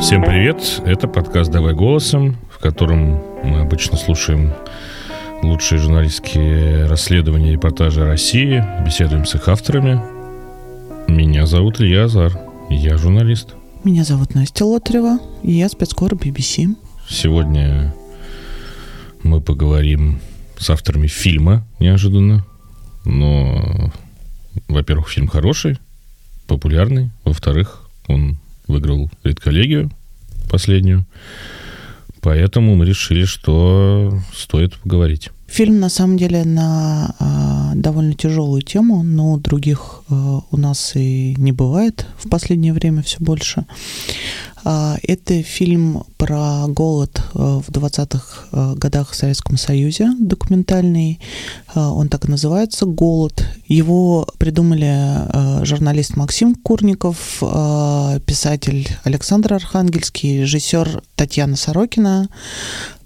Всем привет! Это подкаст «Давай голосом», в котором мы обычно слушаем лучшие журналистские расследования и репортажи России, беседуем с их авторами. Меня зовут Илья Азар, я журналист. Меня зовут Настя Лотарева, и я спецкор BBC. Сегодня мы поговорим с авторами фильма, неожиданно. Но, во-первых, фильм хороший, популярный. Во-вторых, он выиграл редколлегию последнюю. Поэтому мы решили, что стоит поговорить. Фильм, на самом деле, на э, довольно тяжелую тему, но других э, у нас и не бывает в последнее время все больше. Э, это фильм про голод э, в 20-х э, годах в Советском Союзе, документальный. Э, он так и называется «Голод». Его придумали журналист Максим Курников, писатель Александр Архангельский, режиссер Татьяна Сорокина.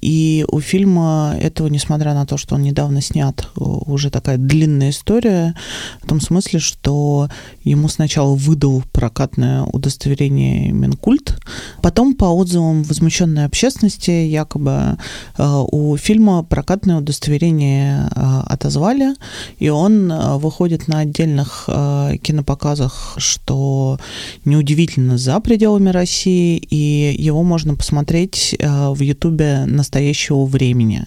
И у фильма этого, несмотря на то, что он недавно снят, уже такая длинная история, в том смысле, что ему сначала выдал прокатное удостоверение Минкульт, потом по отзывам возмущенной общественности якобы у фильма прокатное удостоверение отозвали, и он выходит на отдельных кинопоказах, что неудивительно за пределами России, и его можно посмотреть в Ютубе на настоящего времени.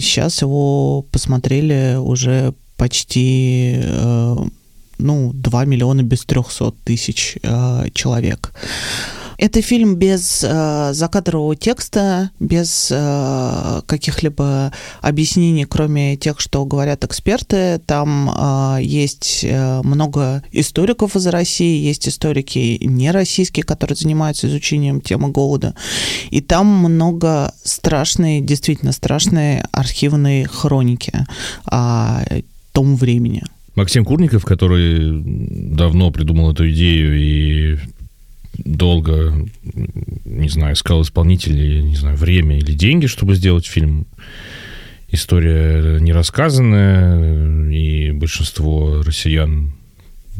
Сейчас а, его посмотрели уже почти э, ну, 2 миллиона без 300 тысяч э, человек. Это фильм без э, закадрового текста, без э, каких-либо объяснений, кроме тех, что говорят эксперты. Там э, есть э, много историков из России, есть историки не российские, которые занимаются изучением темы голода. И там много страшной, действительно страшной архивной хроники о том времени. Максим Курников, который давно придумал эту идею и долго, не знаю, искал исполнителей, не знаю, время или деньги, чтобы сделать фильм. История не рассказанная, и большинство россиян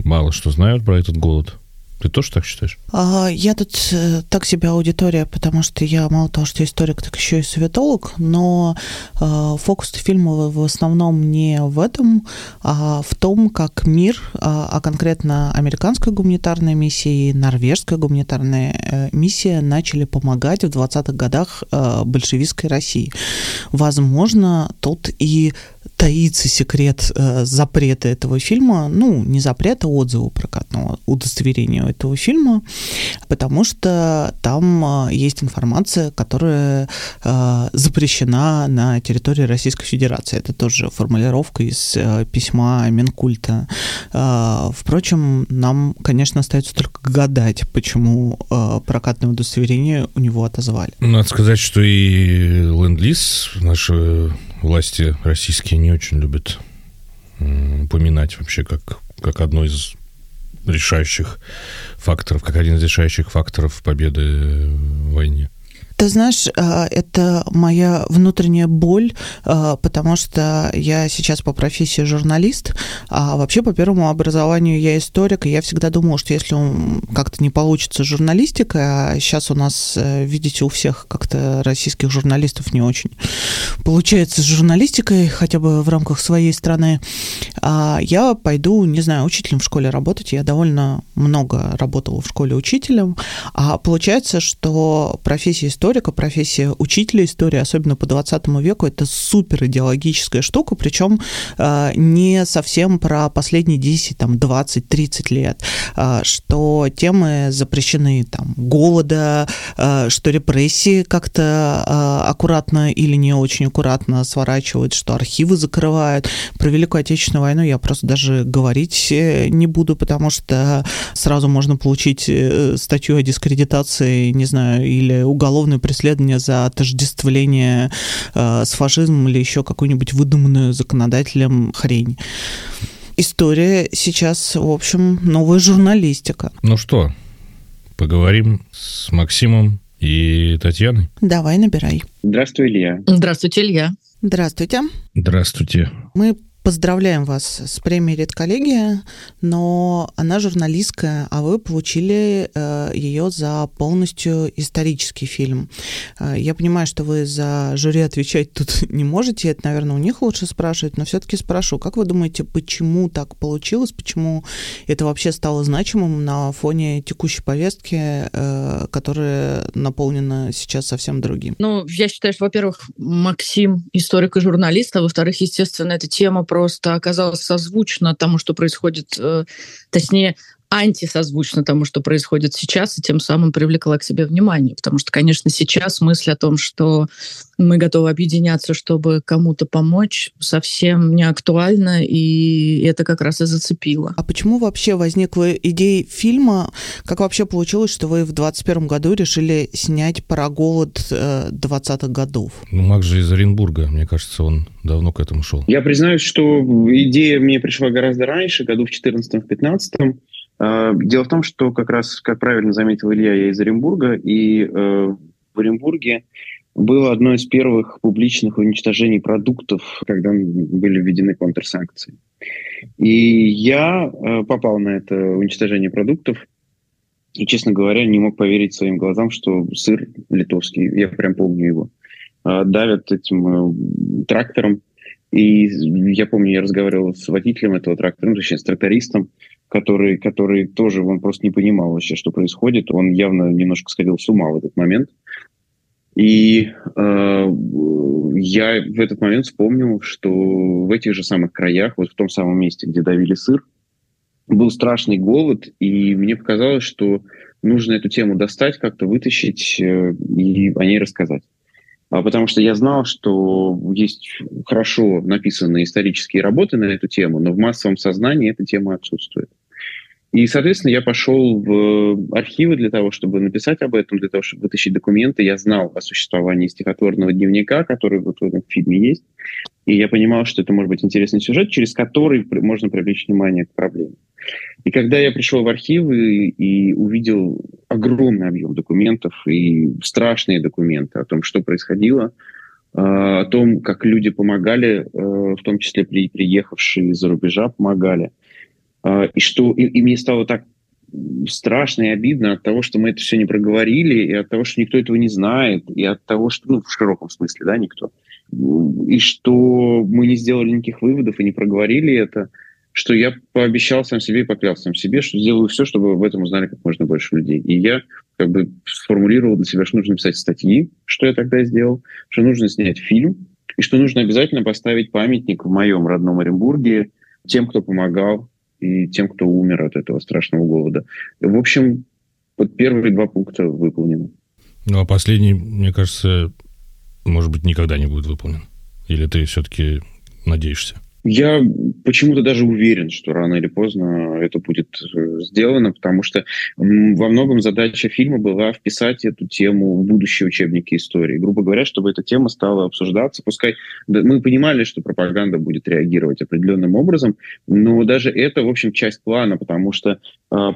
мало что знают про этот голод. Ты тоже так считаешь? А, я тут э, так себе аудитория, потому что я мало того, что историк, так еще и советолог, но э, фокус фильма в основном не в этом, а в том, как мир, а, а конкретно американская гуманитарная миссия и норвежская гуманитарная э, миссия начали помогать в 20-х годах э, большевистской России. Возможно, тут и таится секрет э, запрета этого фильма, ну, не запрета, а отзыва прокатного удостоверения этого фильма, потому что там э, есть информация, которая э, запрещена на территории Российской Федерации. Это тоже формулировка из э, письма Минкульта. Э, впрочем, нам, конечно, остается только гадать, почему э, прокатное удостоверение у него отозвали. Надо сказать, что и ленд-лиз наши власти российские не очень любят упоминать вообще как, как одно из решающих факторов, как один из решающих факторов победы в войне. Ты знаешь, а, это моя внутренняя боль, а, потому что я сейчас по профессии журналист, а вообще по первому образованию я историк, и я всегда думала, что если как-то не получится журналистика, а сейчас у нас, э, видите, у всех как-то российских журналистов не очень получается с журналистикой, хотя бы в рамках своей страны, я пойду, не знаю, учителем в школе работать. Я довольно много работала в школе учителем, а получается, что профессия историка историка, профессия учителя истории, особенно по 20 веку, это супер идеологическая штука, причем э, не совсем про последние 10, там, 20, 30 лет, э, что темы запрещены, там, голода, э, что репрессии как-то аккуратно или не очень аккуратно сворачивают, что архивы закрывают. Про Великую Отечественную войну я просто даже говорить не буду, потому что сразу можно получить статью о дискредитации, не знаю, или уголовный уголовное преследование за отождествление э, с фашизмом или еще какую-нибудь выдуманную законодателем хрень. История сейчас, в общем, новая журналистика. Ну что, поговорим с Максимом и Татьяной? Давай, набирай. Здравствуй, Илья. Здравствуйте, Илья. Здравствуйте. Здравствуйте. Мы Поздравляем вас с премией «Редколлегия», но она журналистская, а вы получили э, ее за полностью исторический фильм. Э, я понимаю, что вы за жюри отвечать тут не можете, это, наверное, у них лучше спрашивать, но все-таки спрошу, как вы думаете, почему так получилось, почему это вообще стало значимым на фоне текущей повестки, э, которая наполнена сейчас совсем другим? Ну, я считаю, что, во-первых, Максим историк и журналист, а во-вторых, естественно, эта тема просто оказалась созвучна тому, что происходит, э, точнее, антисозвучно тому, что происходит сейчас, и тем самым привлекла к себе внимание. Потому что, конечно, сейчас мысль о том, что мы готовы объединяться, чтобы кому-то помочь, совсем не актуальна, и это как раз и зацепило. А почему вообще возникла идея фильма? Как вообще получилось, что вы в 21 году решили снять про голод 20-х годов? Ну, Мак же из Оренбурга, мне кажется, он давно к этому шел. Я признаюсь, что идея мне пришла гораздо раньше, году в 14-15. А, дело в том, что как раз, как правильно заметил Илья, я из Оренбурга, и э, в Оренбурге было одно из первых публичных уничтожений продуктов, когда были введены контрсанкции. И я э, попал на это уничтожение продуктов, и, честно говоря, не мог поверить своим глазам, что сыр литовский, я прям помню его, э, давят этим трактором. И я помню, я разговаривал с водителем этого трактора, ну, точнее, с трактористом, который, который тоже, он просто не понимал вообще, что происходит. Он явно немножко сходил с ума в этот момент. И э, я в этот момент вспомнил, что в этих же самых краях, вот в том самом месте, где давили сыр, был страшный голод, и мне показалось, что нужно эту тему достать, как-то вытащить э, и о ней рассказать. А потому что я знал, что есть хорошо написанные исторические работы на эту тему, но в массовом сознании эта тема отсутствует. И, соответственно, я пошел в архивы для того, чтобы написать об этом, для того, чтобы вытащить документы. Я знал о существовании стихотворного дневника, который вот в этом фильме есть. И я понимал, что это может быть интересный сюжет, через который можно привлечь внимание к проблеме. И когда я пришел в архивы и увидел огромный объем документов и страшные документы о том, что происходило, э, о том, как люди помогали, э, в том числе при, приехавшие из-за рубежа помогали – а, и что и, и мне стало так страшно и обидно от того, что мы это все не проговорили, и от того, что никто этого не знает, и от того, что, ну, в широком смысле, да, никто, и что мы не сделали никаких выводов и не проговорили это, что я пообещал сам себе и поклялся сам себе, что сделаю все, чтобы об этом узнали как можно больше людей. И я как бы сформулировал для себя, что нужно писать статьи, что я тогда сделал, что нужно снять фильм, и что нужно обязательно поставить памятник в моем родном Оренбурге тем, кто помогал и тем, кто умер от этого страшного голода. В общем, вот первые два пункта выполнены. Ну, а последний, мне кажется, может быть, никогда не будет выполнен. Или ты все-таки надеешься? Я почему-то даже уверен, что рано или поздно это будет э, сделано, потому что во многом задача фильма была вписать эту тему в будущие учебники истории. Грубо говоря, чтобы эта тема стала обсуждаться. Пускай мы понимали, что пропаганда будет реагировать определенным образом, но даже это, в общем, часть плана, потому что э,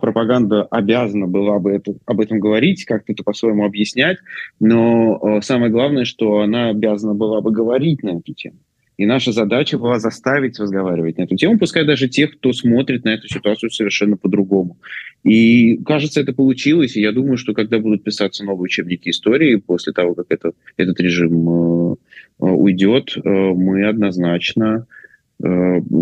пропаганда обязана была бы это, об этом говорить, как-то это по-своему объяснять, но э, самое главное, что она обязана была бы говорить на эту тему. И наша задача была заставить разговаривать на эту тему, пускай даже тех, кто смотрит на эту ситуацию совершенно по-другому. И, кажется, это получилось. И я думаю, что когда будут писаться новые учебники истории, после того, как это, этот режим э, э уйдет, э, мы однозначно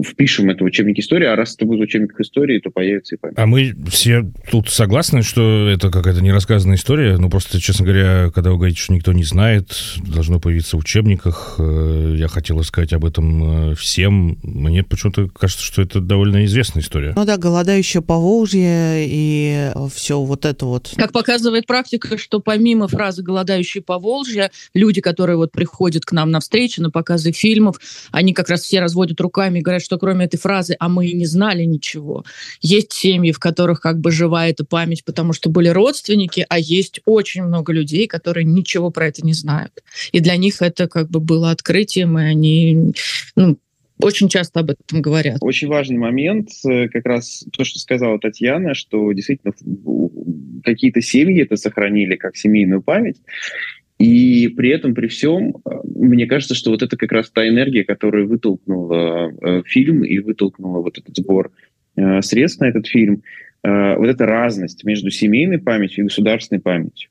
впишем это в учебник истории, а раз это будет в учебниках истории, то появится и память. А мы все тут согласны, что это какая-то нерассказанная история? Ну, просто, честно говоря, когда вы говорите, что никто не знает, должно появиться в учебниках. Э, я хотел сказать об этом э, всем. Мне почему-то кажется, что это довольно известная история. Ну да, голодающее Поволжье и все вот это вот. Как показывает практика, что помимо фразы «голодающие Поволжье», люди, которые вот приходят к нам на встречи, на показы фильмов, они как раз все разводят руками говорят, что кроме этой фразы «а мы и не знали ничего». Есть семьи, в которых как бы жива эта память, потому что были родственники, а есть очень много людей, которые ничего про это не знают. И для них это как бы было открытием, и они ну, очень часто об этом говорят. Очень важный момент, э, как раз то, что сказала Татьяна, что действительно какие-то семьи это сохранили как семейную память, И при этом, при всем, э, мне кажется, что вот это как раз та энергия, которая вытолкнула э, фильм и вытолкнула вот этот сбор э, средств на этот фильм, вот эта разность между семейной памятью и государственной памятью.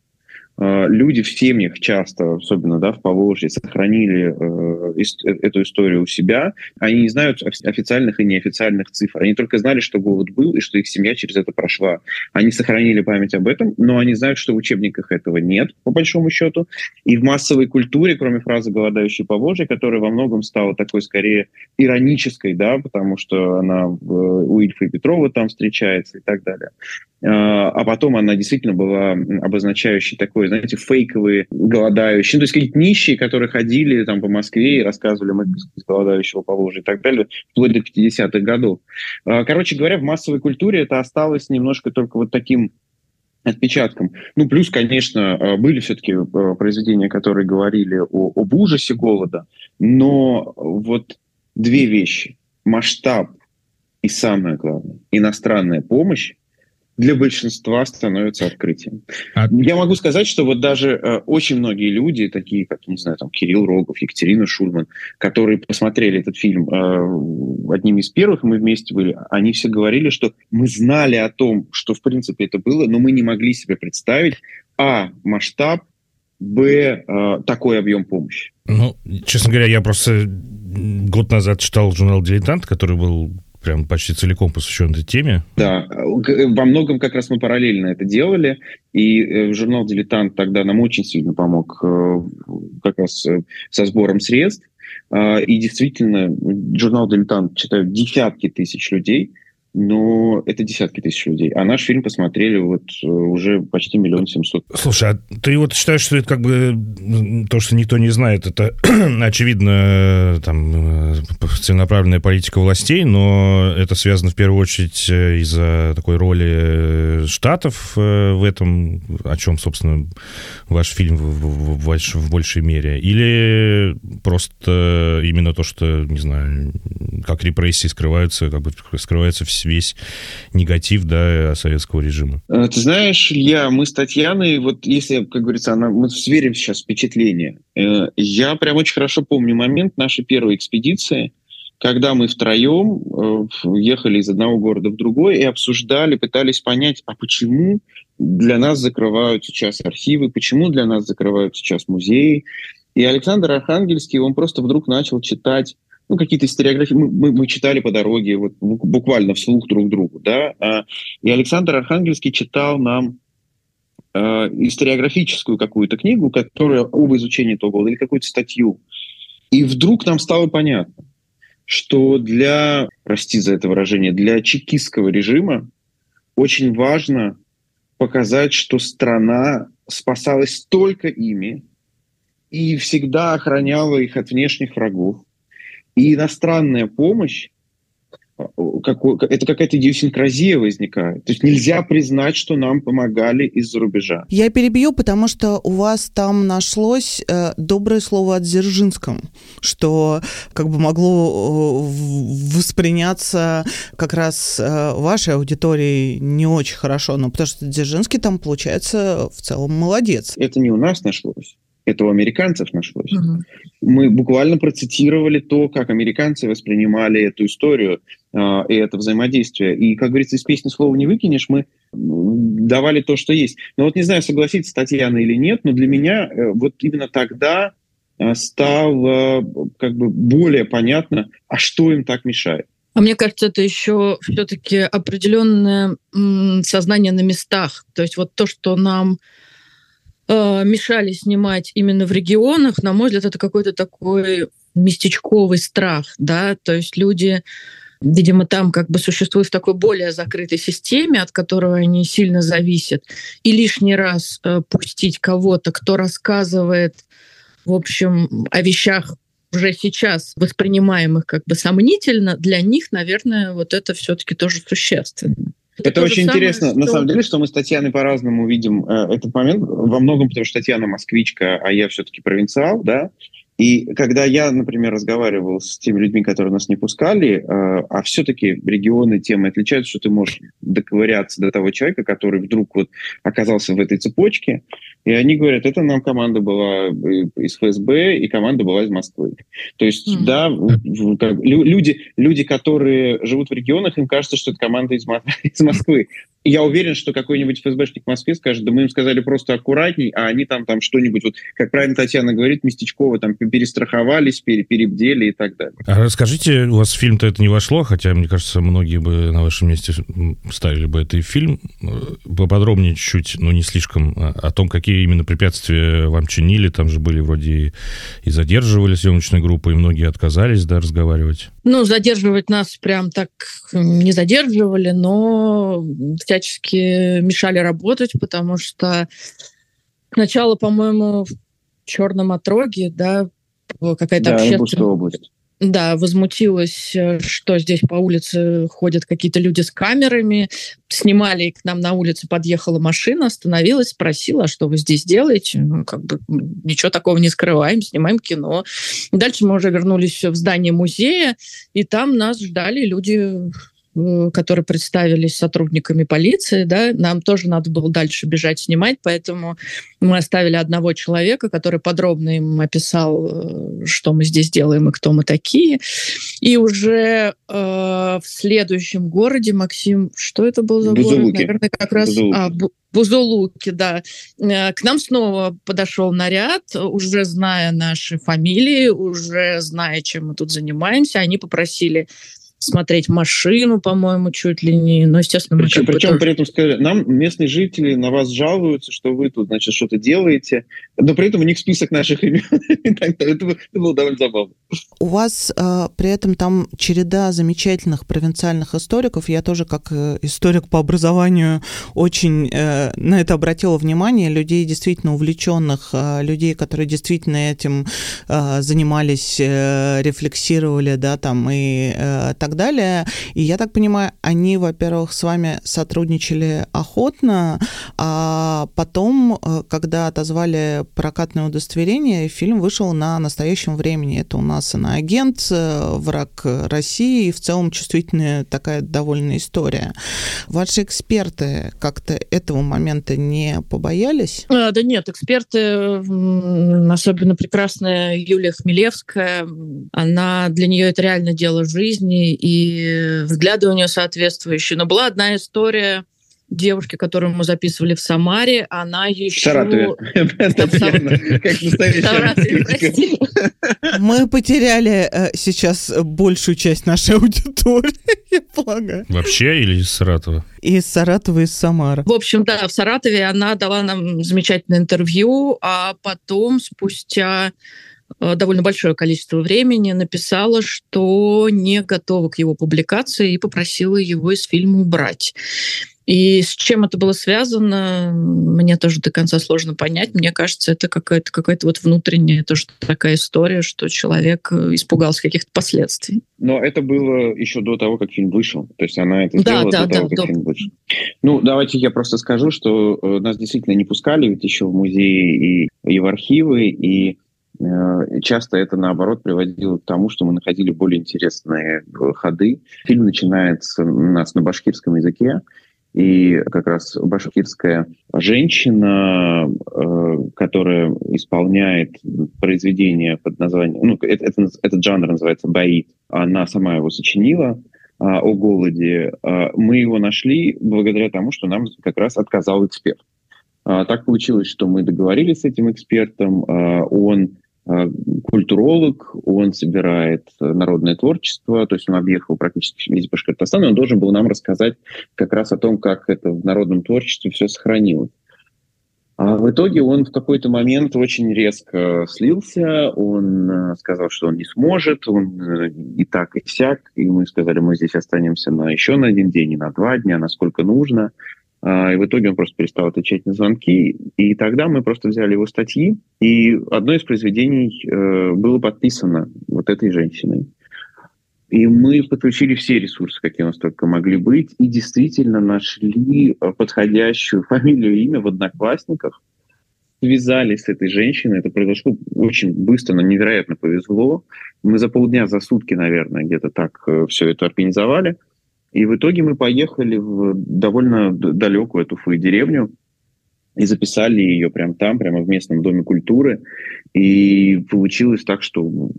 Э, люди в семьях часто, особенно да, в Поволжье, сохранили э, э, эту историю у себя. Они не знают официальных и неофициальных цифр. Они только знали, что голод был и что их семья через это прошла. Они сохранили память об этом, но они знают, что в учебниках этого нет, по большому счету. И в массовой культуре, кроме фразы «голодающий Поволжье», которая во многом стала такой скорее иронической, да, потому что она у Ильфа и Петрова там встречается и так далее. А, а потом она действительно была обозначающей такой, знаете, фейковые голодающие, ну, то есть какие-то нищие, которые ходили там по Москве и рассказывали мы без голодающего Поволжья и так далее, вплоть до 50-х годов. А, короче говоря, в массовой культуре это осталось немножко только вот таким отпечатком. Ну, плюс, конечно, а, были все-таки произведения, которые говорили о, об ужасе голода, но вот две вещи. Масштаб и самое главное, иностранная помощь для большинства становится открытием. А... Я могу сказать, что вот даже э, очень многие люди, такие как, не знаю, там Кирилл Рогов, Екатерина Шульман, которые посмотрели этот фильм э, одним из первых, мы вместе были, они все говорили, что мы знали о том, что в принципе это было, но мы не могли себе представить, а, масштаб, б, э, такой объем помощи. Ну, честно говоря, я просто год назад читал журнал «Дилетант», который был прям почти целиком посвящен этой теме. Да, во многом как раз мы параллельно это делали, и э, журнал «Дилетант» тогда нам очень сильно помог э, как раз э, со сбором средств. А, и действительно, журнал «Дилетант» читают десятки тысяч людей – но это десятки тысяч людей. А наш фильм посмотрели вот э, уже почти миллион семьсот. Слушай, а ты вот считаешь, что это как бы то, что никто не знает, это очевидно там э, целенаправленная политика властей, но это связано в первую очередь э, из-за такой роли штатов в этом, о чем, собственно, ваш фильм в, в, в, в большей мере, или просто именно то, что, не знаю, как репрессии скрываются, как бы скрываются все весь негатив да, советского режима? Э, ты знаешь, Илья, мы с Татьяной, вот если, как говорится, она, мы сверим сейчас впечатление. Э, я прям очень хорошо помню момент нашей первой экспедиции, когда мы втроем э, ехали из одного города в другой и обсуждали, пытались понять, а почему для нас закрывают сейчас архивы, почему для нас закрывают сейчас музеи. И Александр Архангельский, он просто вдруг начал читать ну, какие-то историографии, мы, мы, мы читали по дороге, вот, буквально вслух друг другу, да, а, и Александр Архангельский читал нам э, историографическую какую-то книгу, которая об изучении того года, или какую-то статью. И вдруг нам стало понятно, что для, прости за это выражение, для чекистского режима очень важно показать, что страна спасалась только ими и всегда охраняла их от внешних врагов и иностранная помощь, это какая-то идиосинкразия возникает. То есть нельзя признать, что нам помогали из-за рубежа. Я перебью, потому что у вас там нашлось э, доброе слово о Дзержинском, что как бы могло э, восприняться как раз э, вашей аудиторией не очень хорошо, но потому что Дзержинский там, получается, в целом молодец. Это не у нас нашлось это у американцев нашлось. Угу. Мы буквально процитировали то, как американцы воспринимали эту историю э, и это взаимодействие. И, как говорится, из песни слова не выкинешь, мы давали то, что есть. Но вот не знаю, согласится Татьяна или нет, но для меня э, вот именно тогда э, стало как бы более понятно, а что им так мешает. А мне кажется, это еще все-таки определенное сознание на местах. То есть вот то, что нам э, мешали снимать именно в регионах, на мой взгляд, это какой-то такой местечковый страх, да, то есть люди, видимо, там как бы существуют в такой более закрытой системе, от которой они сильно зависят, и лишний раз э, пустить кого-то, кто рассказывает, в общем, о вещах уже сейчас воспринимаемых как бы сомнительно, для них, наверное, вот это все-таки тоже существенно. Это, очень интересно, что... на самом деле, что мы с Татьяной по-разному видим э, этот момент. Во многом потому, что Татьяна москвичка, а я все-таки провинциал, да. И когда я, например, разговаривал с теми людьми, которые нас не пускали, э, а все-таки регионы темы отличаются, что ты можешь доковыряться до того человека, который вдруг вот оказался в этой цепочке, и они говорят, это нам команда была из ФСБ, и команда была из Москвы. То есть, mm-hmm. да, как, люди, люди, которые живут в регионах, им кажется, что это команда из, из Москвы я уверен, что какой-нибудь ФСБшник в Москве скажет, да мы им сказали просто аккуратней, а они там, там что-нибудь, вот, как правильно Татьяна говорит, местечково там перестраховались, пере, перебдели и так далее. А расскажите, у вас фильм-то это не вошло, хотя, мне кажется, многие бы на вашем месте ставили бы это и фильм. Поподробнее чуть-чуть, но не слишком, о том, какие именно препятствия вам чинили. Там же были вроде и задерживали съемочной группы, и многие отказались, да, разговаривать. Ну, задерживать нас прям так не задерживали, но всячески мешали работать, потому что сначала, по-моему, в Черном отроге, да, какая-то да, общественная... область. Да, возмутилась, э, что здесь по улице ходят какие-то люди с камерами. Снимали, к нам на улице подъехала машина, остановилась, спросила, а что вы здесь делаете? Ну, как бы ничего такого не скрываем, снимаем кино. Дальше мы уже вернулись в здание музея, и там нас ждали люди которые представились сотрудниками полиции, да, нам тоже надо было дальше бежать снимать, поэтому мы оставили одного человека, который подробно им описал, э, что мы здесь делаем и кто мы такие. И уже э, в следующем городе, Максим, что это был за Бузулуки. город? Наверное, как раз... Бузулуки. А, Бузулуки, да. Э, к нам снова подошел наряд, уже зная наши фамилии, уже зная, чем мы тут занимаемся. Они попросили смотреть машину, по-моему, чуть ли не. Но, естественно, мы причем, причем тоже... при этом сказали, нам местные жители на вас жалуются, что вы тут, значит, что-то делаете, но при этом у них список наших имен. это, было довольно забавно. У вас э, при этом там череда замечательных провинциальных историков. Я тоже, как э, историк по образованию, очень э, на это обратила внимание. Людей действительно увлеченных, э, людей, которые действительно этим занимались, рефлексировали, да, там и э, так далее. И я так понимаю, они, во-первых, с вами сотрудничали охотно, а потом, э, когда отозвали прокатное удостоверение, фильм вышел на настоящем времени. Это у нас иноагент, э, враг России, и в целом чувствительная такая довольно история. Ваши эксперты как-то этого момента не побоялись? А, да нет, эксперты, особенно прекрасная Юлия Хмелевская, она для нее это реально дело жизни, и взгляды у нее соответствующие. Но была одна история девушки, которую мы записывали в Самаре, она еще... В Саратове. Мы потеряли э, сейчас большую часть нашей аудитории, я полагаю. Вообще или из Саратова? Из Саратова, из Самары. В общем, да, в Саратове она дала нам замечательное интервью, а потом, спустя довольно большое количество времени, написала, что не готова к его публикации и попросила его из фильма убрать. И с чем это было связано, мне тоже до конца сложно понять. Мне кажется, это какая-то какая вот внутренняя тоже такая история, что человек э, испугался каких-то последствий. Но это было еще до того, как фильм вышел. То есть она это сделала да, до да, того, да, как да. фильм вышел. Ну, давайте я просто скажу, что э, нас действительно не пускали ведь еще в музеи и, и в архивы, и Э, часто это, наоборот, приводило к тому, что мы находили более интересные э, ходы. Фильм начинается у нас на башкирском языке, и как раз башкирская женщина, э, которая исполняет произведение под названием, ну, это, это, этот жанр называется баит, она сама его сочинила, о голоде. Мы его нашли благодаря тому, что нам как раз отказал эксперт. Так получилось, что мы договорились с этим экспертом, он культуролог, он собирает народное творчество, то есть он объехал практически весь Башкортостан, и он должен был нам рассказать как раз о том, как это в народном творчестве все сохранилось. А в итоге он в какой-то момент очень резко слился, он э, сказал, что он не сможет, он э, и так, и сяк, и мы сказали, мы здесь останемся на еще на один день, и на два дня, насколько нужно. А, и в итоге он просто перестал отвечать на звонки. И тогда мы просто взяли его статьи, и одно из произведений э, было подписано вот этой женщиной. И мы подключили все ресурсы, какие у нас только могли быть, и действительно нашли подходящую фамилию и имя в Одноклассниках. связались с этой женщиной. Это произошло очень быстро, но невероятно повезло. Мы за полдня, за сутки, наверное, где-то так э, все это организовали. И в итоге мы поехали в довольно далекую эту Уфы деревню и записали ее прямо там, прямо в местном доме культуры. И получилось так, что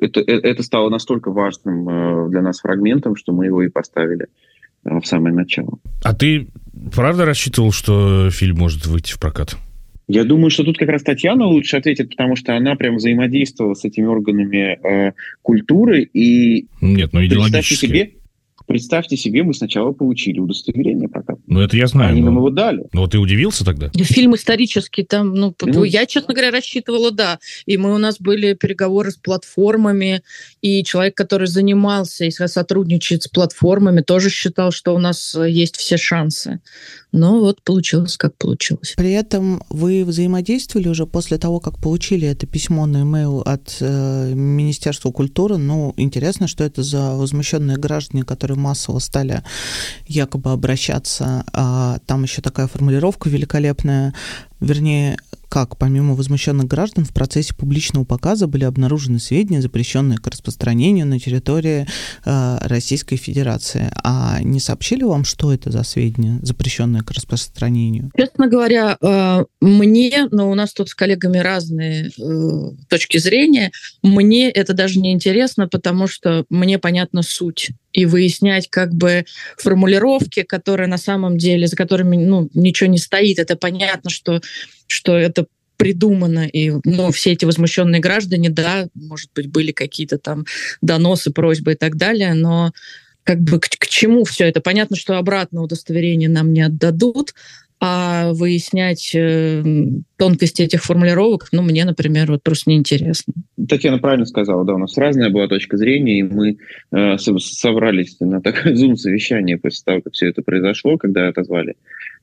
это, э, это стало настолько важным э, для нас фрагментом, что мы его и поставили в самое начало. А ты правда рассчитывал, что фильм может выйти в прокат? Я думаю, что тут как раз Татьяна лучше ответит, потому что она прям взаимодействовала с этими органами э, культуры и... Нет, ну идеологически. себе, Представьте себе, мы сначала получили удостоверение проката. Ну, это я знаю. Они но... нам его дали. Ну, вот ты удивился тогда? Фильм исторический, там, ну, ну, я, честно говоря, рассчитывала, да. И мы, у нас были переговоры с платформами, и человек, который занимался и сотрудничает с платформами, тоже считал, что у нас э, есть все шансы. Но вот получилось, как получилось. При этом вы взаимодействовали уже после того, как получили это письмо на e от э, Министерства культуры. Ну, интересно, что это за возмущенные граждане, которые массово стали якобы обращаться. А там еще такая формулировка великолепная. Вернее, как помимо возмущенных граждан в процессе публичного показа были обнаружены сведения, запрещенные к распространению на территории э, Российской Федерации. А не сообщили вам, что это за сведения, запрещенные к распространению? Честно говоря, э, мне, но у нас тут с коллегами разные э, точки зрения, мне это даже не интересно, потому что мне понятна суть и выяснять как бы формулировки, которые на самом деле, за которыми ну, ничего не стоит. Это понятно, что что это придумано, и ну, все эти возмущенные граждане, да, может быть, были какие-то там доносы, просьбы и так далее, но как бы к, к чему все это? Понятно, что обратно удостоверение нам не отдадут, а выяснять э, тонкости этих формулировок, ну, мне, например, вот просто неинтересно. Татьяна правильно сказала, да, у нас разная была точка зрения, и мы э, собрались на такое зум-совещание после того, как все это произошло, когда отозвали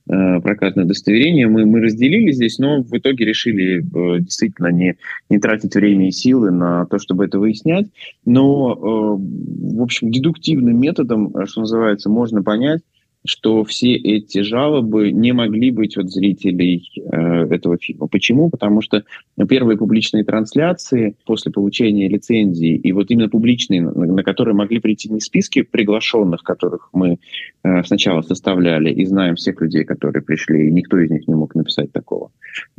прокатное удостоверение. Мы, мы разделили здесь, но в итоге решили э, действительно не, не тратить время и силы на то, чтобы это выяснять. Но, э, в общем, дедуктивным методом, что называется, можно понять, что все эти жалобы не могли быть от зрителей э, этого фильма. Почему? Потому что первые публичные трансляции после получения лицензии, и вот именно публичные, на, на которые могли прийти не списки приглашенных, которых мы э, сначала составляли, и знаем всех людей, которые пришли, и никто из них не мог написать такого,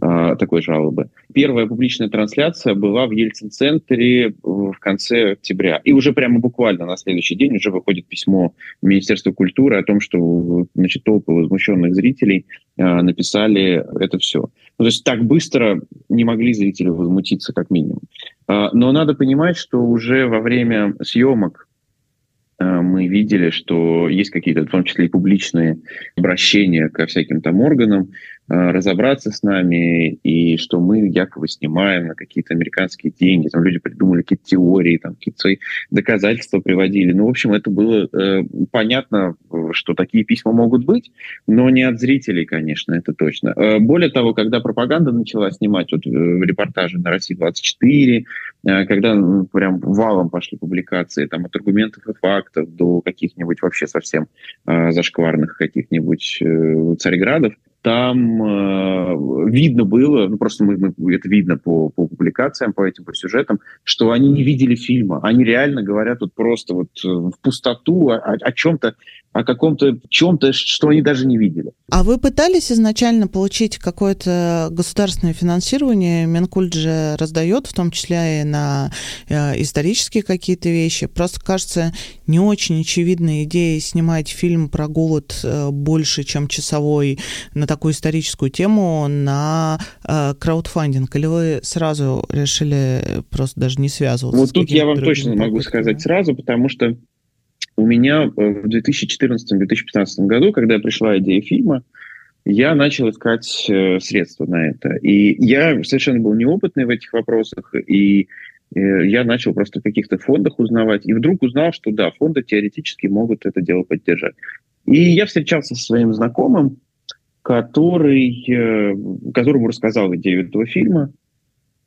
э, такой жалобы. Первая публичная трансляция была в Ельцин-центре в конце октября. И уже прямо буквально на следующий день уже выходит письмо Министерства культуры о том, что значит, толпы возмущенных зрителей э, написали это все. Ну, то есть так быстро не могли зрители возмутиться, как минимум. Э, но надо понимать, что уже во время съемок э, мы видели, что есть какие-то, в том числе и публичные обращения ко всяким там органам, разобраться с нами, и что мы якобы снимаем на какие-то американские деньги. Там люди придумали какие-то теории, там какие-то свои доказательства приводили. Ну, в общем, это было э, понятно, что такие письма могут быть, но не от зрителей, конечно, это точно. Э, более того, когда пропаганда начала снимать вот, э, репортажи на России-24, э, когда ну, прям валом пошли публикации там, от аргументов и фактов до каких-нибудь вообще совсем э, зашкварных каких-нибудь э, царьградов, там э, видно было, ну просто мы, мы, это видно по, по публикациям, по этим, по сюжетам, что они не видели фильма. Они реально говорят вот просто вот э, в пустоту о, о чем-то, о каком-то чем-то, что они даже не видели. А вы пытались изначально получить какое-то государственное финансирование? Минкульт же раздает, в том числе и на э, исторические какие-то вещи. Просто кажется не очень очевидной идеей снимать фильм про голод э, больше, чем часовой на такую историческую тему на э, краудфандинг. Или вы сразу решили просто даже не связываться? Вот тут я вам точно могу сказать сразу, потому что у меня э, в 2014-2015 году, когда пришла идея фильма, я начал искать э, средства на это. И я совершенно был неопытный в этих вопросах, и я начал просто в каких-то фондах узнавать, и вдруг узнал, что да, фонды теоретически могут это дело поддержать. И я встречался со своим знакомым, который, которому рассказал идею этого фильма,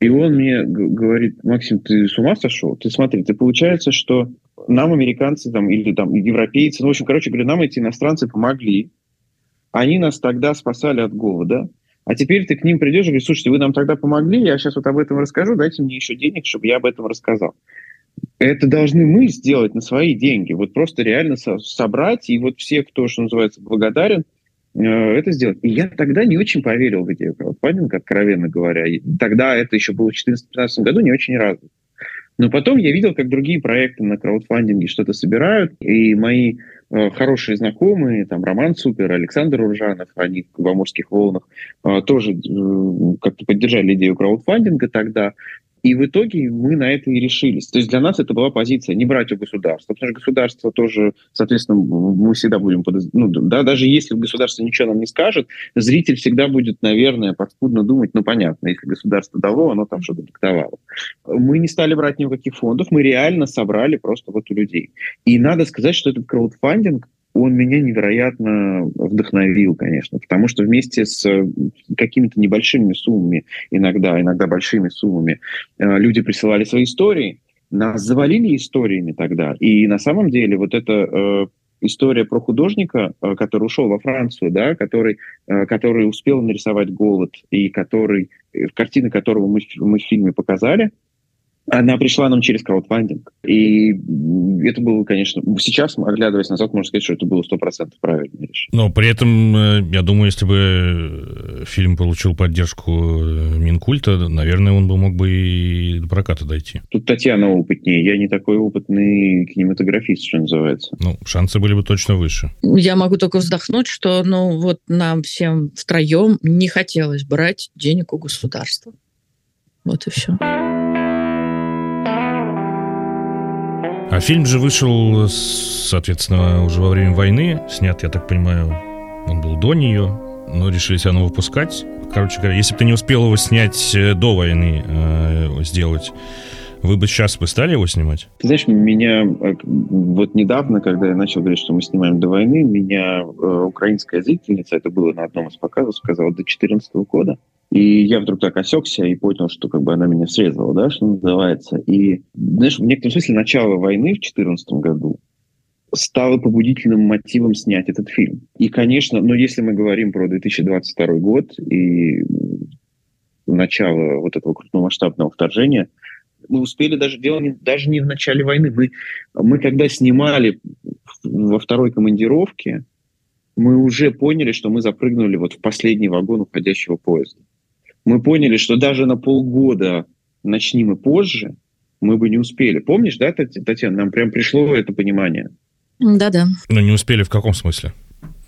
и он мне говорит, Максим, ты с ума сошел? Ты смотри, ты получается, что нам американцы там, или там европейцы, ну, в общем, короче говоря, нам эти иностранцы помогли. Они нас тогда спасали от голода. А теперь ты к ним придешь и говоришь, слушайте, вы нам тогда помогли, я сейчас вот об этом расскажу, дайте мне еще денег, чтобы я об этом рассказал. Это должны мы сделать на свои деньги. Вот просто реально со- собрать, и вот все, кто, что называется, благодарен, э, это сделать. И я тогда не очень поверил в идею краудфандинга, откровенно говоря. И тогда это еще было в 2014-2015 году не очень развито. Но потом я видел, как другие проекты на краудфандинге что-то собирают, и мои хорошие знакомые, там Роман Супер, Александр Уржанов, они в «Амурских волнах», э, тоже э, как-то поддержали идею краудфандинга тогда. И в итоге мы на это и решились. То есть для нас это была позиция не брать у государства, потому что государство тоже, соответственно, мы всегда будем... Подоз... Ну, да, даже если государство ничего нам не скажет, зритель всегда будет, наверное, подспудно думать, ну, понятно, если государство дало, оно там что-то диктовало. Мы не стали брать ни у каких фондов, мы реально собрали просто вот у людей. И надо сказать, что этот краудфандинг он меня невероятно вдохновил, конечно, потому что вместе с э, какими-то небольшими суммами, иногда, иногда большими суммами, э, люди присылали свои истории, нас завалили историями тогда. И на самом деле вот эта э, история про художника, который ушел во Францию, да, который, который успел нарисовать голод и который, картины которого мы, мы в фильме показали, она пришла нам через краудфандинг. И это было, конечно, сейчас, оглядываясь назад, можно сказать, что это было 100% правильное решение. Но при этом, э, я думаю, если бы э, фильм получил поддержку э, Минкульта, наверное, он бы мог бы и до проката дойти. Тут Татьяна опытнее. Я не такой опытный кинематографист, что называется. Ну, шансы были бы точно выше. Я могу только вздохнуть, что, ну, вот нам всем втроем не хотелось брать денег у государства. Вот и все. А фильм же вышел, соответственно, уже во время войны. Снят, я так понимаю, он был до нее, но решили себя выпускать. Короче говоря, если бы ты не успел его снять э, до войны, э, сделать, вы бы сейчас бы стали его снимать? Ты знаешь, меня э, вот недавно, когда я начал говорить, что мы снимаем до войны, меня украинская зрительница, это было на одном из показов, сказала, до 2014 года. И я вдруг так осекся и понял, что как бы она меня срезала, да, что называется. И, знаешь, в некотором смысле начало войны в 2014 году стало побудительным мотивом снять этот фильм. И, конечно, но если мы говорим про 2022 год и начало вот этого крупномасштабного вторжения, мы успели даже делать даже не в начале войны. Мы, мы когда снимали во второй командировке, мы уже поняли, что мы запрыгнули вот в последний вагон уходящего поезда мы поняли, что даже на полгода начни мы позже, мы бы не успели. Помнишь, да, Татьяна, нам прям пришло это понимание? Да-да. Но не успели в каком смысле?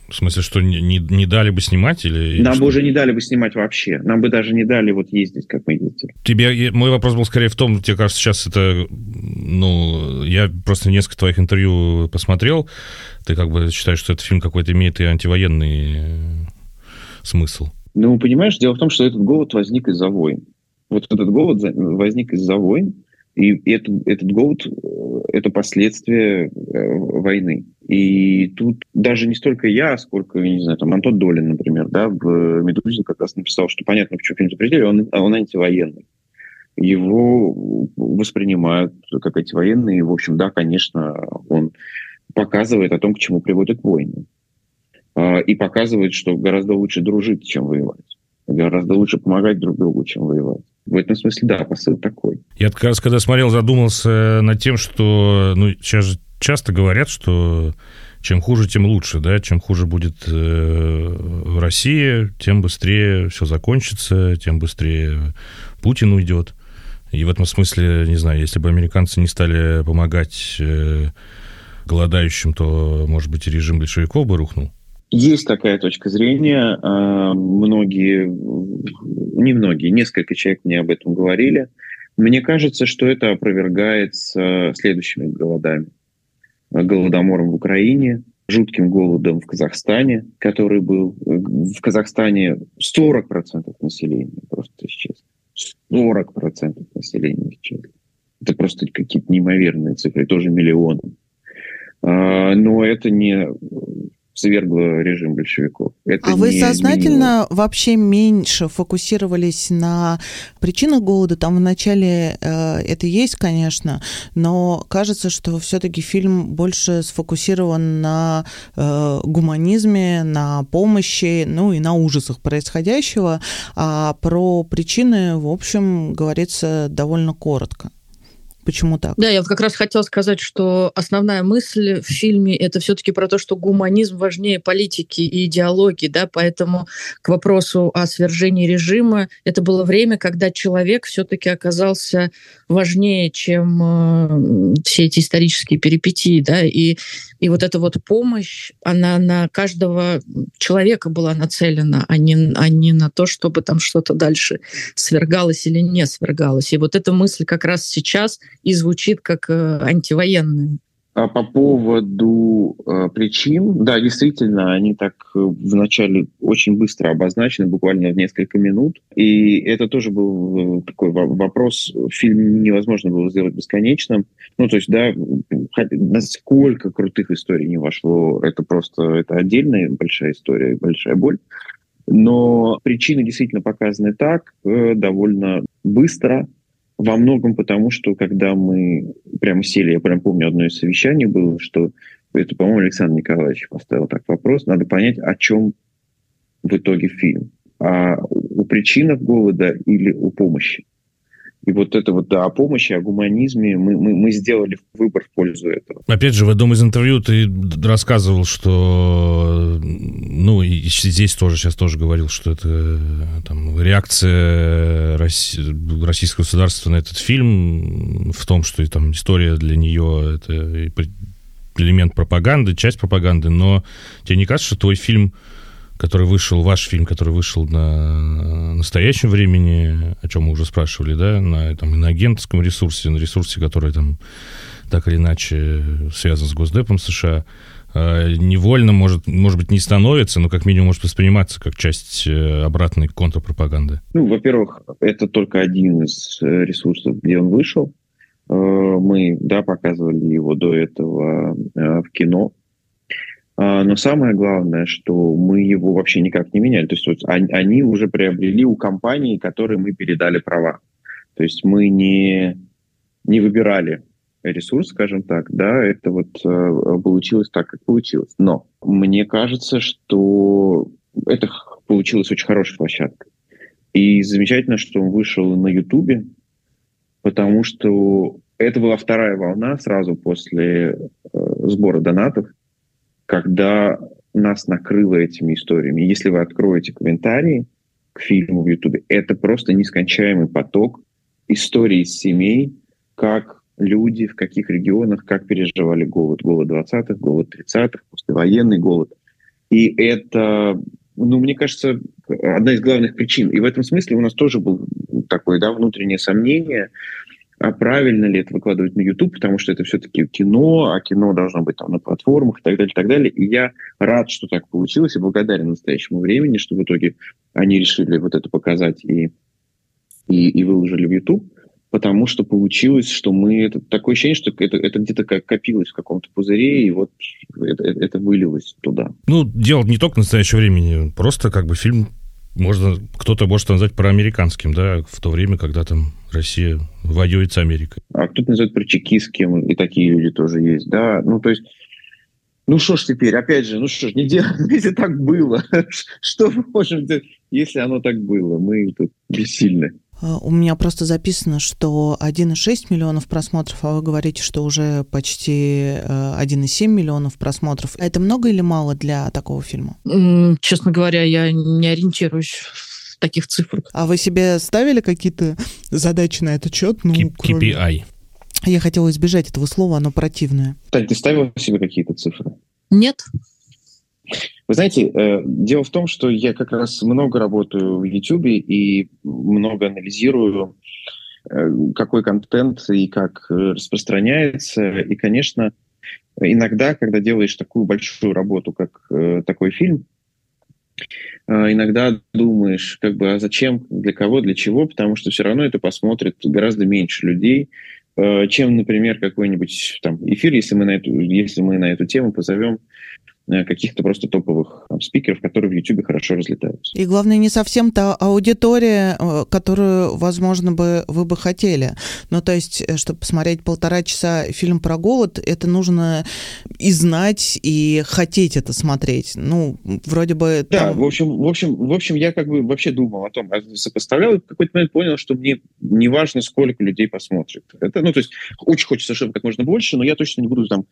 В смысле, что не, не, не дали бы снимать или... Нам или бы уже не дали бы снимать вообще. Нам бы даже не дали вот ездить, как мы ездили. Тебе, мой вопрос был скорее в том, тебе кажется, сейчас это, ну, я просто несколько твоих интервью посмотрел, ты как бы считаешь, что этот фильм какой-то имеет и антивоенный э, смысл? Ну, понимаешь, дело в том, что этот голод возник из-за войн. Вот этот голод возник из-за войн, и это, этот голод э, – это последствия э, войны. И тут даже не столько я, сколько, не знаю, там Антон Долин, например, да, в «Медузе» как раз написал, что понятно, почему фильм запретили, он, он антивоенный. Его воспринимают как антивоенный, и, в общем, да, конечно, он показывает о том, к чему приводят войны. А, и показывает, что гораздо лучше дружить, чем воевать. Гораздо лучше помогать друг другу, чем воевать. В этом смысле, да, посыл такой. Я как раз, когда смотрел, задумался над тем, что ну, сейчас же часто говорят, что чем хуже, тем лучше, да, чем хуже будет э, России, тем быстрее все закончится, тем быстрее Путин уйдет. И в этом смысле, не знаю, если бы американцы не стали помогать э, голодающим, то, может быть, и режим большевиков бы рухнул. Есть такая точка зрения. А, многие, не многие, несколько человек мне об этом говорили. Мне кажется, что это опровергается следующими голодами. Голодомором в Украине, жутким голодом в Казахстане, который был... В Казахстане 40% населения просто исчез. 40% населения исчез. Это просто какие-то неимоверные цифры, тоже миллионы. А, но это не свергло режим большевиков. Это а вы сознательно изменило. вообще меньше фокусировались на причинах голода? Там вначале э, это есть, конечно, но кажется, что все-таки фильм больше сфокусирован на э, гуманизме, на помощи, ну и на ужасах происходящего, а про причины, в общем, говорится довольно коротко. Почему так? Да, я вот как раз хотела сказать, что основная мысль в фильме это все-таки про то, что гуманизм важнее политики и идеологии, да, поэтому к вопросу о свержении режима это было время, когда человек все-таки оказался важнее, чем э, все эти исторические перипетии, да, и и вот эта вот помощь, она на каждого человека была нацелена, а не, а не на то, чтобы там что-то дальше свергалось или не свергалось. И вот эта мысль как раз сейчас и звучит как э, антивоенная. А по поводу э, причин, да, действительно, они так э, вначале очень быстро обозначены, буквально в несколько минут. И это тоже был э, такой вопрос. Фильм невозможно было сделать бесконечным. Ну, то есть, да, насколько крутых историй не вошло, это просто это отдельная большая история, большая боль. Но причины действительно показаны так, э, довольно быстро, во многом потому, что когда мы прямо сели, я прям помню, одно из совещаний было, что это, по-моему, Александр Николаевич поставил так вопрос, надо понять, о чем в итоге фильм. А у причинах голода или у помощи. И вот это вот, да, о помощи, о гуманизме мы, мы, мы сделали выбор в пользу этого. Опять же, в одном из интервью ты рассказывал, что, ну, и здесь тоже, сейчас тоже говорил, что это там, реакция России, российского государства на этот фильм в том, что там история для нее это элемент пропаганды, часть пропаганды, но тебе не кажется, что твой фильм который вышел, ваш фильм, который вышел на настоящем времени, о чем мы уже спрашивали, да, на, там, на агентском ресурсе, на ресурсе, который там так или иначе связан с Госдепом США, а, невольно, может, может быть, не становится, но как минимум может восприниматься как часть э, обратной контрпропаганды? Ну, во-первых, это только один из э, ресурсов, где он вышел. Э, мы, да, показывали его до этого в кино. А, но самое главное, что мы его вообще никак не меняли. То есть вот они уже приобрели у компании, которой мы передали права. То есть мы не, не выбирали ресурс, скажем так, да, это вот э, получилось так, как получилось. Но мне кажется, что это получилось очень хорошей площадкой. И замечательно, что он вышел на Ютубе, потому что это была вторая волна сразу после э, сбора донатов когда нас накрыло этими историями. Если вы откроете комментарии к фильму в Ютубе, это просто нескончаемый поток историй из семей, как люди, в каких регионах, как переживали голод. Голод 20-х, голод 30-х, послевоенный голод. И это, ну, мне кажется, одна из главных причин. И в этом смысле у нас тоже был такое, да, внутреннее сомнение, а правильно ли это выкладывать на YouTube, потому что это все-таки кино, а кино должно быть там на платформах и так далее, и так далее. И я рад, что так получилось, и благодарен настоящему времени, что в итоге они решили вот это показать и, и, и выложили в YouTube, потому что получилось, что мы... Это такое ощущение, что это, это где-то как копилось в каком-то пузыре, и вот это, это вылилось туда. Ну, дело не только настоящего времени, просто как бы фильм можно, кто-то может назвать проамериканским, да, в то время, когда там Россия воюет с Америкой. А кто-то называет прочекистским, и такие люди тоже есть, да. Ну, то есть, ну что ж теперь, опять же, ну что ж, не делаем, если так было. Что мы можем делать, если оно так было? Мы тут бессильны. А, у меня просто записано, что 1,6 миллионов просмотров, а вы говорите, что уже почти 1,7 э, миллионов просмотров. Это много или мало для такого фильма? Честно говоря, я не ориентируюсь в таких цифрах. А вы себе ставили какие-то задачи на этот счет? Ну, кроме... KPI. Я хотела избежать этого слова, оно противное. Тань, ты ставила себе какие-то цифры? Нет. Вы знаете, э, дело в том, что я как раз много работаю в YouTube и много анализирую, э, какой контент и как э, распространяется. И, конечно, иногда, когда делаешь такую большую работу, как такой фильм, иногда думаешь, как бы, а зачем, для кого, для чего, потому что все равно это посмотрит гораздо меньше людей, чем, например, какой-нибудь там эфир, если мы на эту, если мы на эту тему позовем Э, каких-то просто топовых там, спикеров, которые в YouTube хорошо разлетаются. И главное, не совсем та аудитория, э, которую, возможно, бы вы бы хотели. Ну, то есть, э, чтобы посмотреть полтора часа фильм про голод, это нужно и знать, и хотеть это смотреть. Ну, вроде бы... Да, там... в общем, в общем, в общем, я как бы вообще думал о том, а сопоставлял, и в какой-то момент понял, что мне не важно, сколько людей посмотрит. Это, ну, то есть, очень хочется, чтобы как можно больше, но я точно не буду там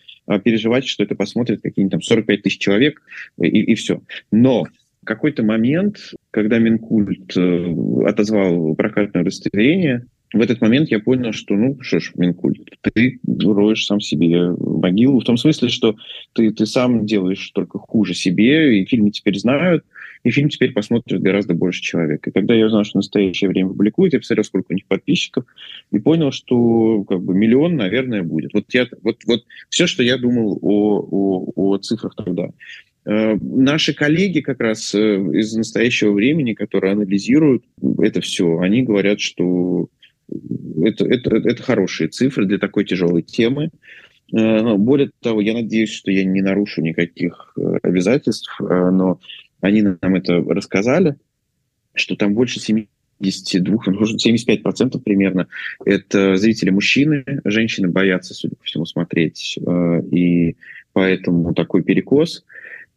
переживать, что это посмотрит какие-нибудь там 45 тысяч человек, и, и все. Но какой-то момент, когда Минкульт э, отозвал прокатное удостоверение, в этот момент я понял, что, ну, что ж, Минкульт, ты роешь сам себе могилу, в том смысле, что ты, ты сам делаешь только хуже себе, и фильмы теперь знают, и фильм теперь посмотрит гораздо больше человек. И когда я узнал, что в настоящее время публикуют, я посмотрел, сколько у них подписчиков, и понял, что как бы миллион, наверное, будет. Вот, я, вот, вот все, что я думал о, о, о цифрах тогда. Э, наши коллеги как раз э, из настоящего времени, которые анализируют это все, они говорят, что это, это, это хорошие цифры для такой тяжелой темы. Э, более того, я надеюсь, что я не нарушу никаких обязательств, но они нам это рассказали, что там больше 72, 75 процентов примерно это зрители мужчины, женщины боятся, судя по всему, смотреть, э, и поэтому такой перекос.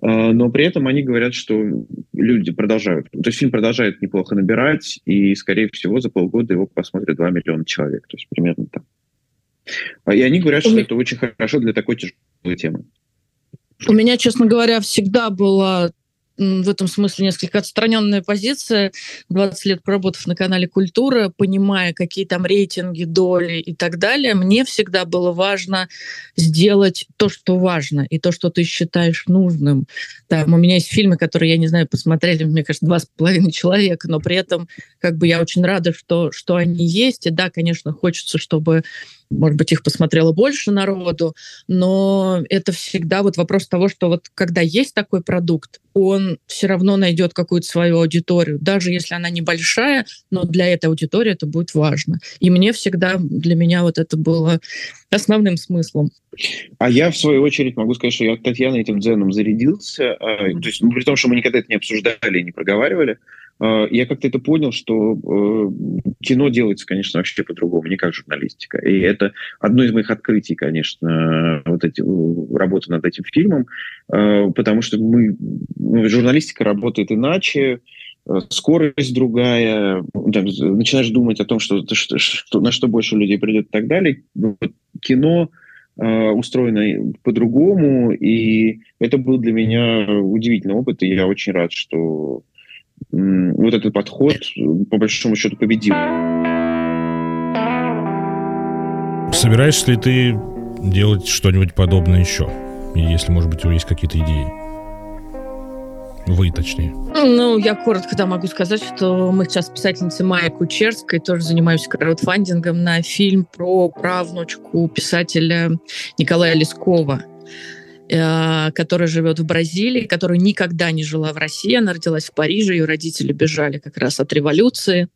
Э, но при этом они говорят, что люди продолжают, то есть фильм продолжает неплохо набирать, и, скорее всего, за полгода его посмотрят 2 миллиона человек, то есть примерно так. И они говорят, что это очень хорошо для такой тяжелой темы. У меня, честно говоря, всегда была в этом смысле несколько отстраненная позиция. 20 лет проработав на канале «Культура», понимая, какие там рейтинги, доли и так далее, мне всегда было важно сделать то, что важно, и то, что ты считаешь нужным. Там, у меня есть фильмы, которые, я не знаю, посмотрели, мне кажется, два с половиной человека, но при этом как бы я очень рада, что, что они есть. И да, конечно, хочется, чтобы может быть, их посмотрело больше народу, но это всегда вот вопрос того, что вот когда есть такой продукт, он все равно найдет какую-то свою аудиторию, даже если она небольшая, но для этой аудитории это будет важно. И мне всегда, для меня вот это было основным смыслом. А я, в свою очередь, могу сказать, что я Татьяна этим дзеном зарядился, а, то есть, ну, при том, что мы никогда это не обсуждали и не проговаривали, я как-то это понял, что э, кино делается, конечно, вообще по-другому, не как журналистика. И это одно из моих открытий, конечно, вот эти, работа над этим фильмом, э, потому что мы, ну, журналистика работает иначе, э, скорость другая, там, начинаешь думать о том, что, что, что, на что больше людей придет и так далее. Кино устроено по-другому, и это был для меня удивительный опыт, и я очень рад, что вот этот подход, по большому счету, победил. Собираешься ли ты делать что-нибудь подобное еще? Если, может быть, у тебя есть какие-то идеи? Вы, точнее. Ну, я коротко да, могу сказать, что мы сейчас с писательницей Майей Кучерской тоже занимаемся краудфандингом на фильм про правнучку писателя Николая Лескова. Э, которая живет в Бразилии, которая никогда не жила в России. Она родилась в Париже, ее родители бежали как раз от революции.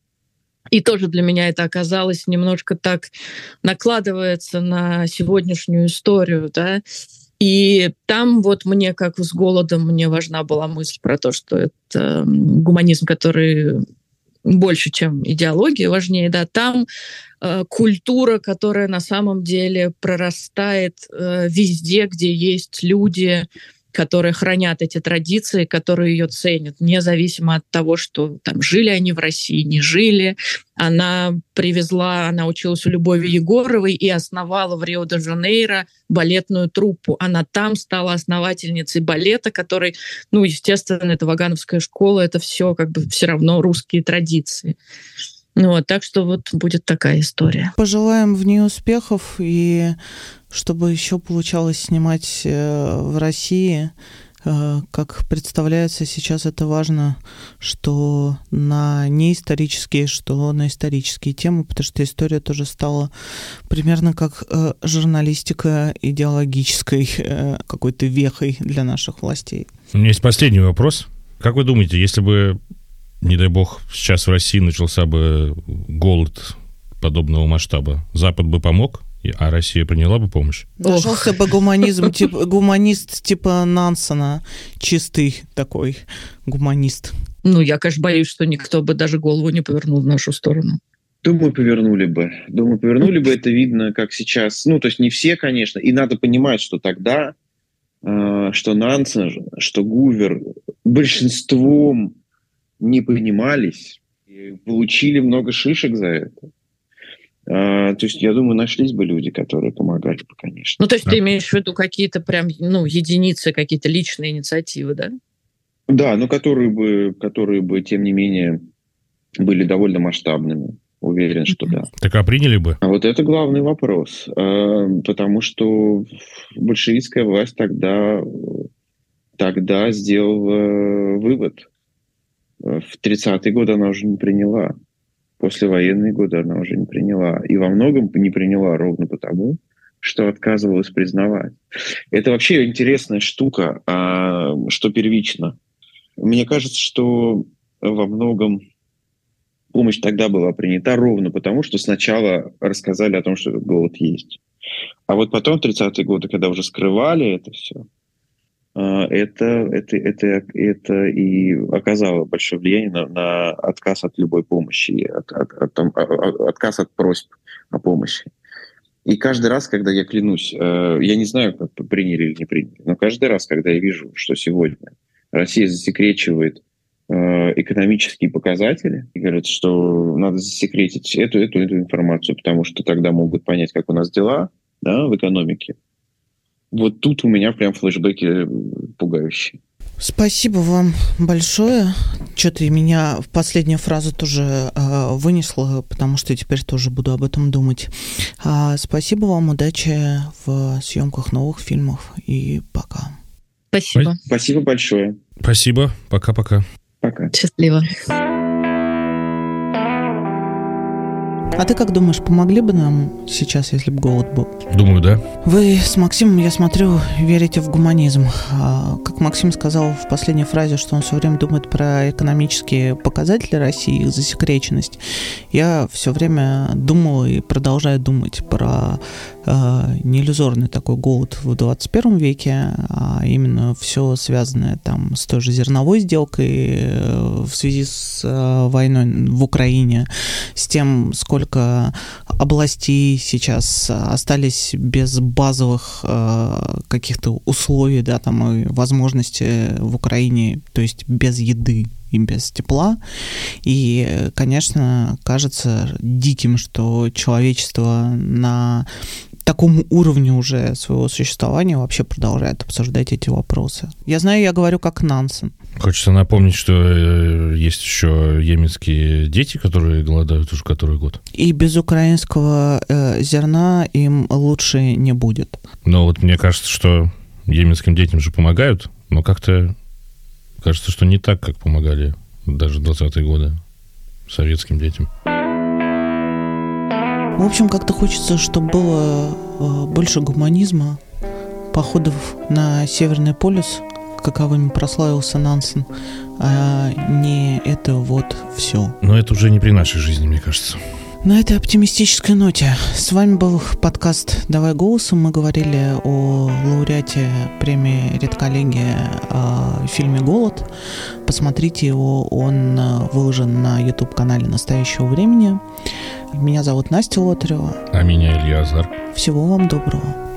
И тоже для меня это оказалось немножко так накладывается на сегодняшнюю историю, да. И там вот мне, как с голодом, мне важна была мысль про то, что это гуманизм, который больше, чем идеология, важнее, да, там э, культура, которая на самом деле прорастает э, везде, где есть люди, которые хранят эти традиции, которые ее ценят, независимо от того, что там жили они в России, не жили. Она привезла, она училась у Любови Егоровой и основала в Рио-де-Жанейро балетную труппу. Она там стала основательницей балета, который, ну, естественно, это Вагановская школа, это все как бы все равно русские традиции. Ну, вот, так что вот будет такая история. Пожелаем в ней успехов и чтобы еще получалось снимать э, в России. Э, как представляется сейчас это важно, что на неисторические, что на исторические темы, потому что история тоже стала примерно как э, журналистика идеологической какой-то вехой для наших властей. У меня есть последний вопрос. Как вы думаете, если бы не дай бог, сейчас в России начался бы голод подобного масштаба, Запад бы помог а Россия приняла бы помощь? Нашелся бы гуманизм, типа, гуманист типа Нансена, чистый такой гуманист. Ну, я, конечно, боюсь, что никто бы даже голову не повернул в нашу сторону. Думаю, повернули бы. Думаю, повернули бы. Это видно, как сейчас. Ну, то есть не все, конечно. И надо понимать, что тогда, э, что Нансен, что Гувер большинством не понимались и получили много шишек за это. А, то есть, я думаю, нашлись бы люди, которые помогали бы, конечно. Ну, то есть да. ты имеешь в виду какие-то прям, ну, единицы, какие-то личные инициативы, да? Да, но которые бы, которые бы, тем не менее, были довольно масштабными. Уверен, что да. Так а приняли бы? А вот это главный вопрос. А, потому что большевистская власть тогда, тогда сделала вывод. В 30-е годы она уже не приняла послевоенные годы она уже не приняла. И во многом не приняла ровно потому, что отказывалась признавать. Это вообще интересная штука, а, что первично. Мне кажется, что во многом помощь тогда была принята ровно потому, что сначала рассказали о том, что этот голод есть. А вот потом, в 30-е годы, когда уже скрывали это все, это, это, это, это и оказало большое влияние на, на отказ от любой помощи, от, от, от, от, а, отказ от просьб о помощи. И каждый раз, когда я клянусь, э, я не знаю, как приняли или не приняли, но каждый раз, когда я вижу, что сегодня Россия засекречивает э, экономические показатели и говорят, что надо засекретить эту, эту, эту информацию, потому что тогда могут понять, как у нас дела да, в экономике, вот тут у меня прям флешбеки пугающие. Спасибо вам большое. Что-то меня в последнюю фразу тоже э, вынесло, потому что теперь тоже буду об этом думать. А, спасибо вам, удачи в съемках новых фильмов и пока. Спасибо. Спасибо большое. Спасибо. Пока-пока. Пока. Счастливо. А ты как думаешь, помогли бы нам сейчас, если бы голод был? Думаю, да. Вы с Максимом, я смотрю, верите в гуманизм. А, как Максим сказал в последней фразе, что он все время думает про экономические показатели России, их засекреченность. Я все время думал и продолжаю думать про э, не иллюзорный такой голод в 21 веке, а именно все связанное там с той же зерновой сделкой э, в связи с э, войной в Украине, с тем, сколько сколько областей сейчас остались без базовых э, каких-то условий, да, там и возможности в Украине, то есть без еды и без тепла. И, конечно, кажется диким, что человечество на таком уровне уже своего существования вообще продолжает обсуждать эти вопросы. Я знаю, я говорю как Нансен. Хочется напомнить, что э, есть еще еменские дети, которые голодают уже который год. И без украинского э, зерна им лучше не будет. Но вот мне кажется, что еменским детям же помогают, но как-то кажется, что не так, как помогали даже в 20-е годы советским детям. В общем, как-то хочется, чтобы было э, больше гуманизма, походов на Северный полюс, каковыми прославился Нансен, а не это вот все. Но это уже не при нашей жизни, мне кажется. На этой оптимистической ноте с вами был подкаст «Давай голосом». Мы говорили о лауреате премии «Редколлегия» о фильме «Голод». Посмотрите его, он выложен на YouTube-канале «Настоящего времени». Меня зовут Настя Лотарева. А меня Илья Азар. Всего вам доброго.